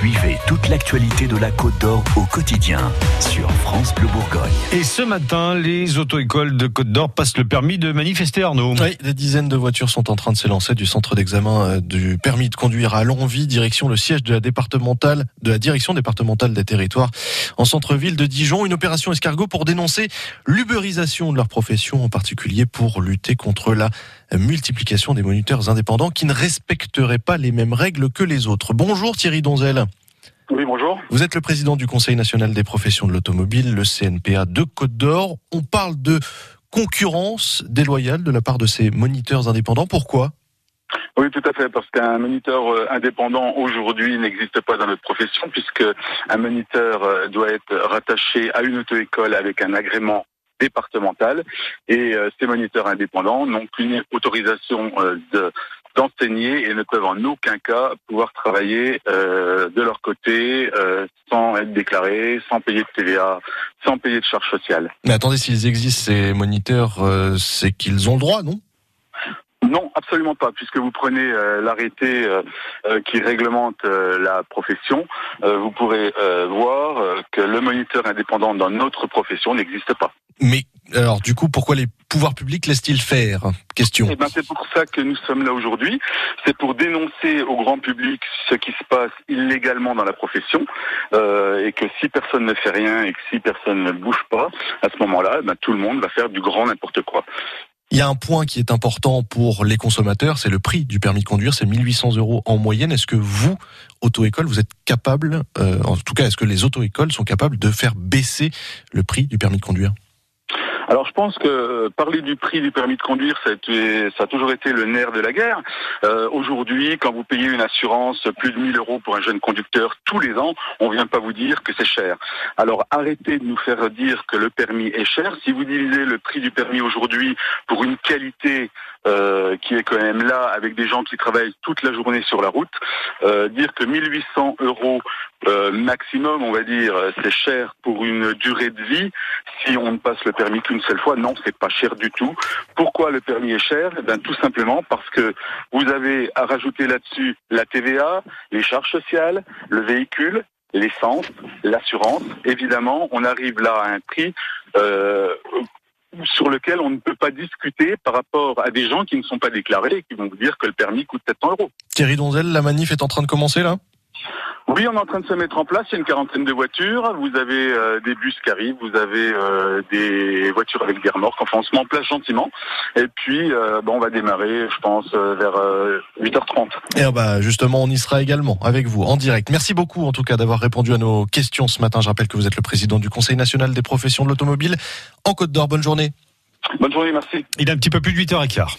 Suivez toute l'actualité de la Côte d'Or au quotidien sur France Bleu Bourgogne. Et ce matin, les auto-écoles de Côte d'Or passent le permis de manifester, Arnaud. Oui, des dizaines de voitures sont en train de s'élancer du centre d'examen euh, du permis de conduire à Longwy, direction le siège de la départementale, de la direction départementale des territoires en centre-ville de Dijon. Une opération escargot pour dénoncer l'uberisation de leur profession, en particulier pour lutter contre la multiplication des moniteurs indépendants qui ne respecteraient pas les mêmes règles que les autres. Bonjour Thierry Donzel. Oui, bonjour. Vous êtes le président du Conseil national des professions de l'automobile, le CNPA de Côte d'Or. On parle de concurrence déloyale de la part de ces moniteurs indépendants. Pourquoi? Oui, tout à fait, parce qu'un moniteur euh, indépendant aujourd'hui n'existe pas dans notre profession, puisque un moniteur euh, doit être rattaché à une auto-école avec un agrément départemental, et euh, ces moniteurs indépendants n'ont qu'une autorisation de d'enseigner et ne peuvent en aucun cas pouvoir travailler de leur côté sans être déclarés, sans payer de TVA, sans payer de charges sociales. Mais attendez, s'ils existent ces moniteurs, c'est qu'ils ont le droit, non? Non, absolument pas, puisque vous prenez l'arrêté qui réglemente la profession, vous pourrez voir que le moniteur indépendant dans notre profession n'existe pas. Mais alors du coup, pourquoi les pouvoirs publics laissent-ils faire? Question. Eh ben, c'est pour ça que nous sommes là aujourd'hui. C'est pour dénoncer au grand public ce qui se passe illégalement dans la profession euh, et que si personne ne fait rien et que si personne ne bouge pas, à ce moment-là, eh ben, tout le monde va faire du grand n'importe quoi. Il y a un point qui est important pour les consommateurs, c'est le prix du permis de conduire, c'est 1800 euros en moyenne. Est-ce que vous, auto-école, vous êtes capable, euh, en tout cas, est-ce que les auto-écoles sont capables de faire baisser le prix du permis de conduire? Alors je pense que euh, parler du prix du permis de conduire, ça a, toujours été le nerf de la guerre. Euh, aujourd'hui, quand vous payez une assurance plus de 1000 euros pour un jeune conducteur tous les ans, on vient pas vous dire que c'est cher. Alors arrêtez de nous faire dire que le permis est cher. Si vous divisez le prix du permis aujourd'hui pour une qualité euh, qui est quand même là avec des gens qui travaillent toute la journée sur la route, dire que 1800 euros maximum, on va dire, c'est cher pour une durée de vie si on ne passe le permis qu'une seule fois. Non, c'est pas cher du tout. Pourquoi le permis est cher? Eh bien, tout simplement parce que vous avez à rajouter là-dessus la TVA, les charges sociales, le véhicule, l'essence, l'assurance. Évidemment, on arrive là à un prix euh, sur lequel on ne peut pas discuter par rapport à des gens qui ne sont pas déclarés et qui vont vous dire que le permis coûte 700 euros. Thierry Donzel, la manif est en train de commencer là? Oui, on est en train de se mettre en place. Il y a une quarantaine de voitures. Vous avez euh, des bus qui arrivent, vous avez euh, des voitures avec des remorques. Enfin, on se met en place gentiment. Et puis, euh, bon, on va démarrer, je pense, vers 8h30. Et bah, justement, on y sera également avec vous en direct. Merci beaucoup, en tout cas, d'avoir répondu à nos questions ce matin. Je rappelle que vous êtes le président du Conseil national des professions de l'automobile en Côte d'Or. Bonne journée. Bonne journée, merci. Il est un petit peu plus de 8h15.